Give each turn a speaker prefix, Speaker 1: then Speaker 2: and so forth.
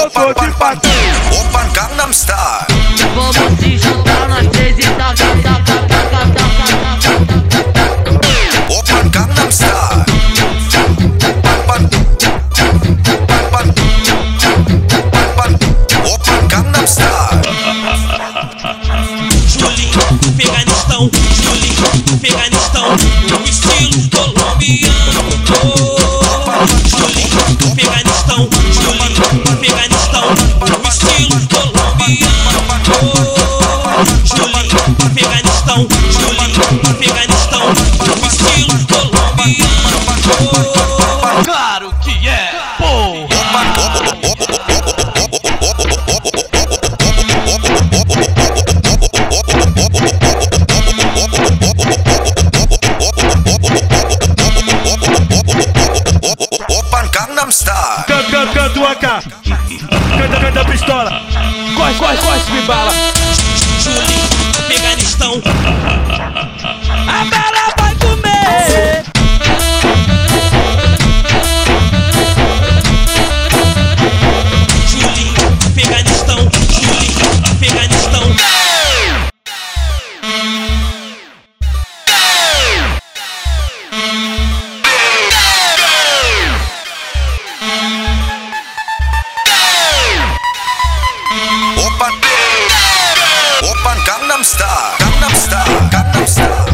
Speaker 1: eu tô de patê.
Speaker 2: Open Gangnam Style.
Speaker 3: Vamos se juntar nós três e taca, taca, taca, taca, taca, taca.
Speaker 2: Open Gangnam Style. Open, open, open, open Gangnam Style.
Speaker 4: Julinho, Peganistão, Julinho, Peganistão, no estilo colombiano. Julinho, Peganistão, Julinho, Peganistão, no estilo colombiano. Julinho, Peganistão, Julinho,
Speaker 2: Gangnam Style.
Speaker 1: Canta, canta, canta o AK. Canta, canta a pistola. Corre, corre, corre, me bala.
Speaker 4: Julinho, Peganistão,
Speaker 1: A bala
Speaker 4: Gangnam Style,
Speaker 2: Gangnam Style, Gangnam Style.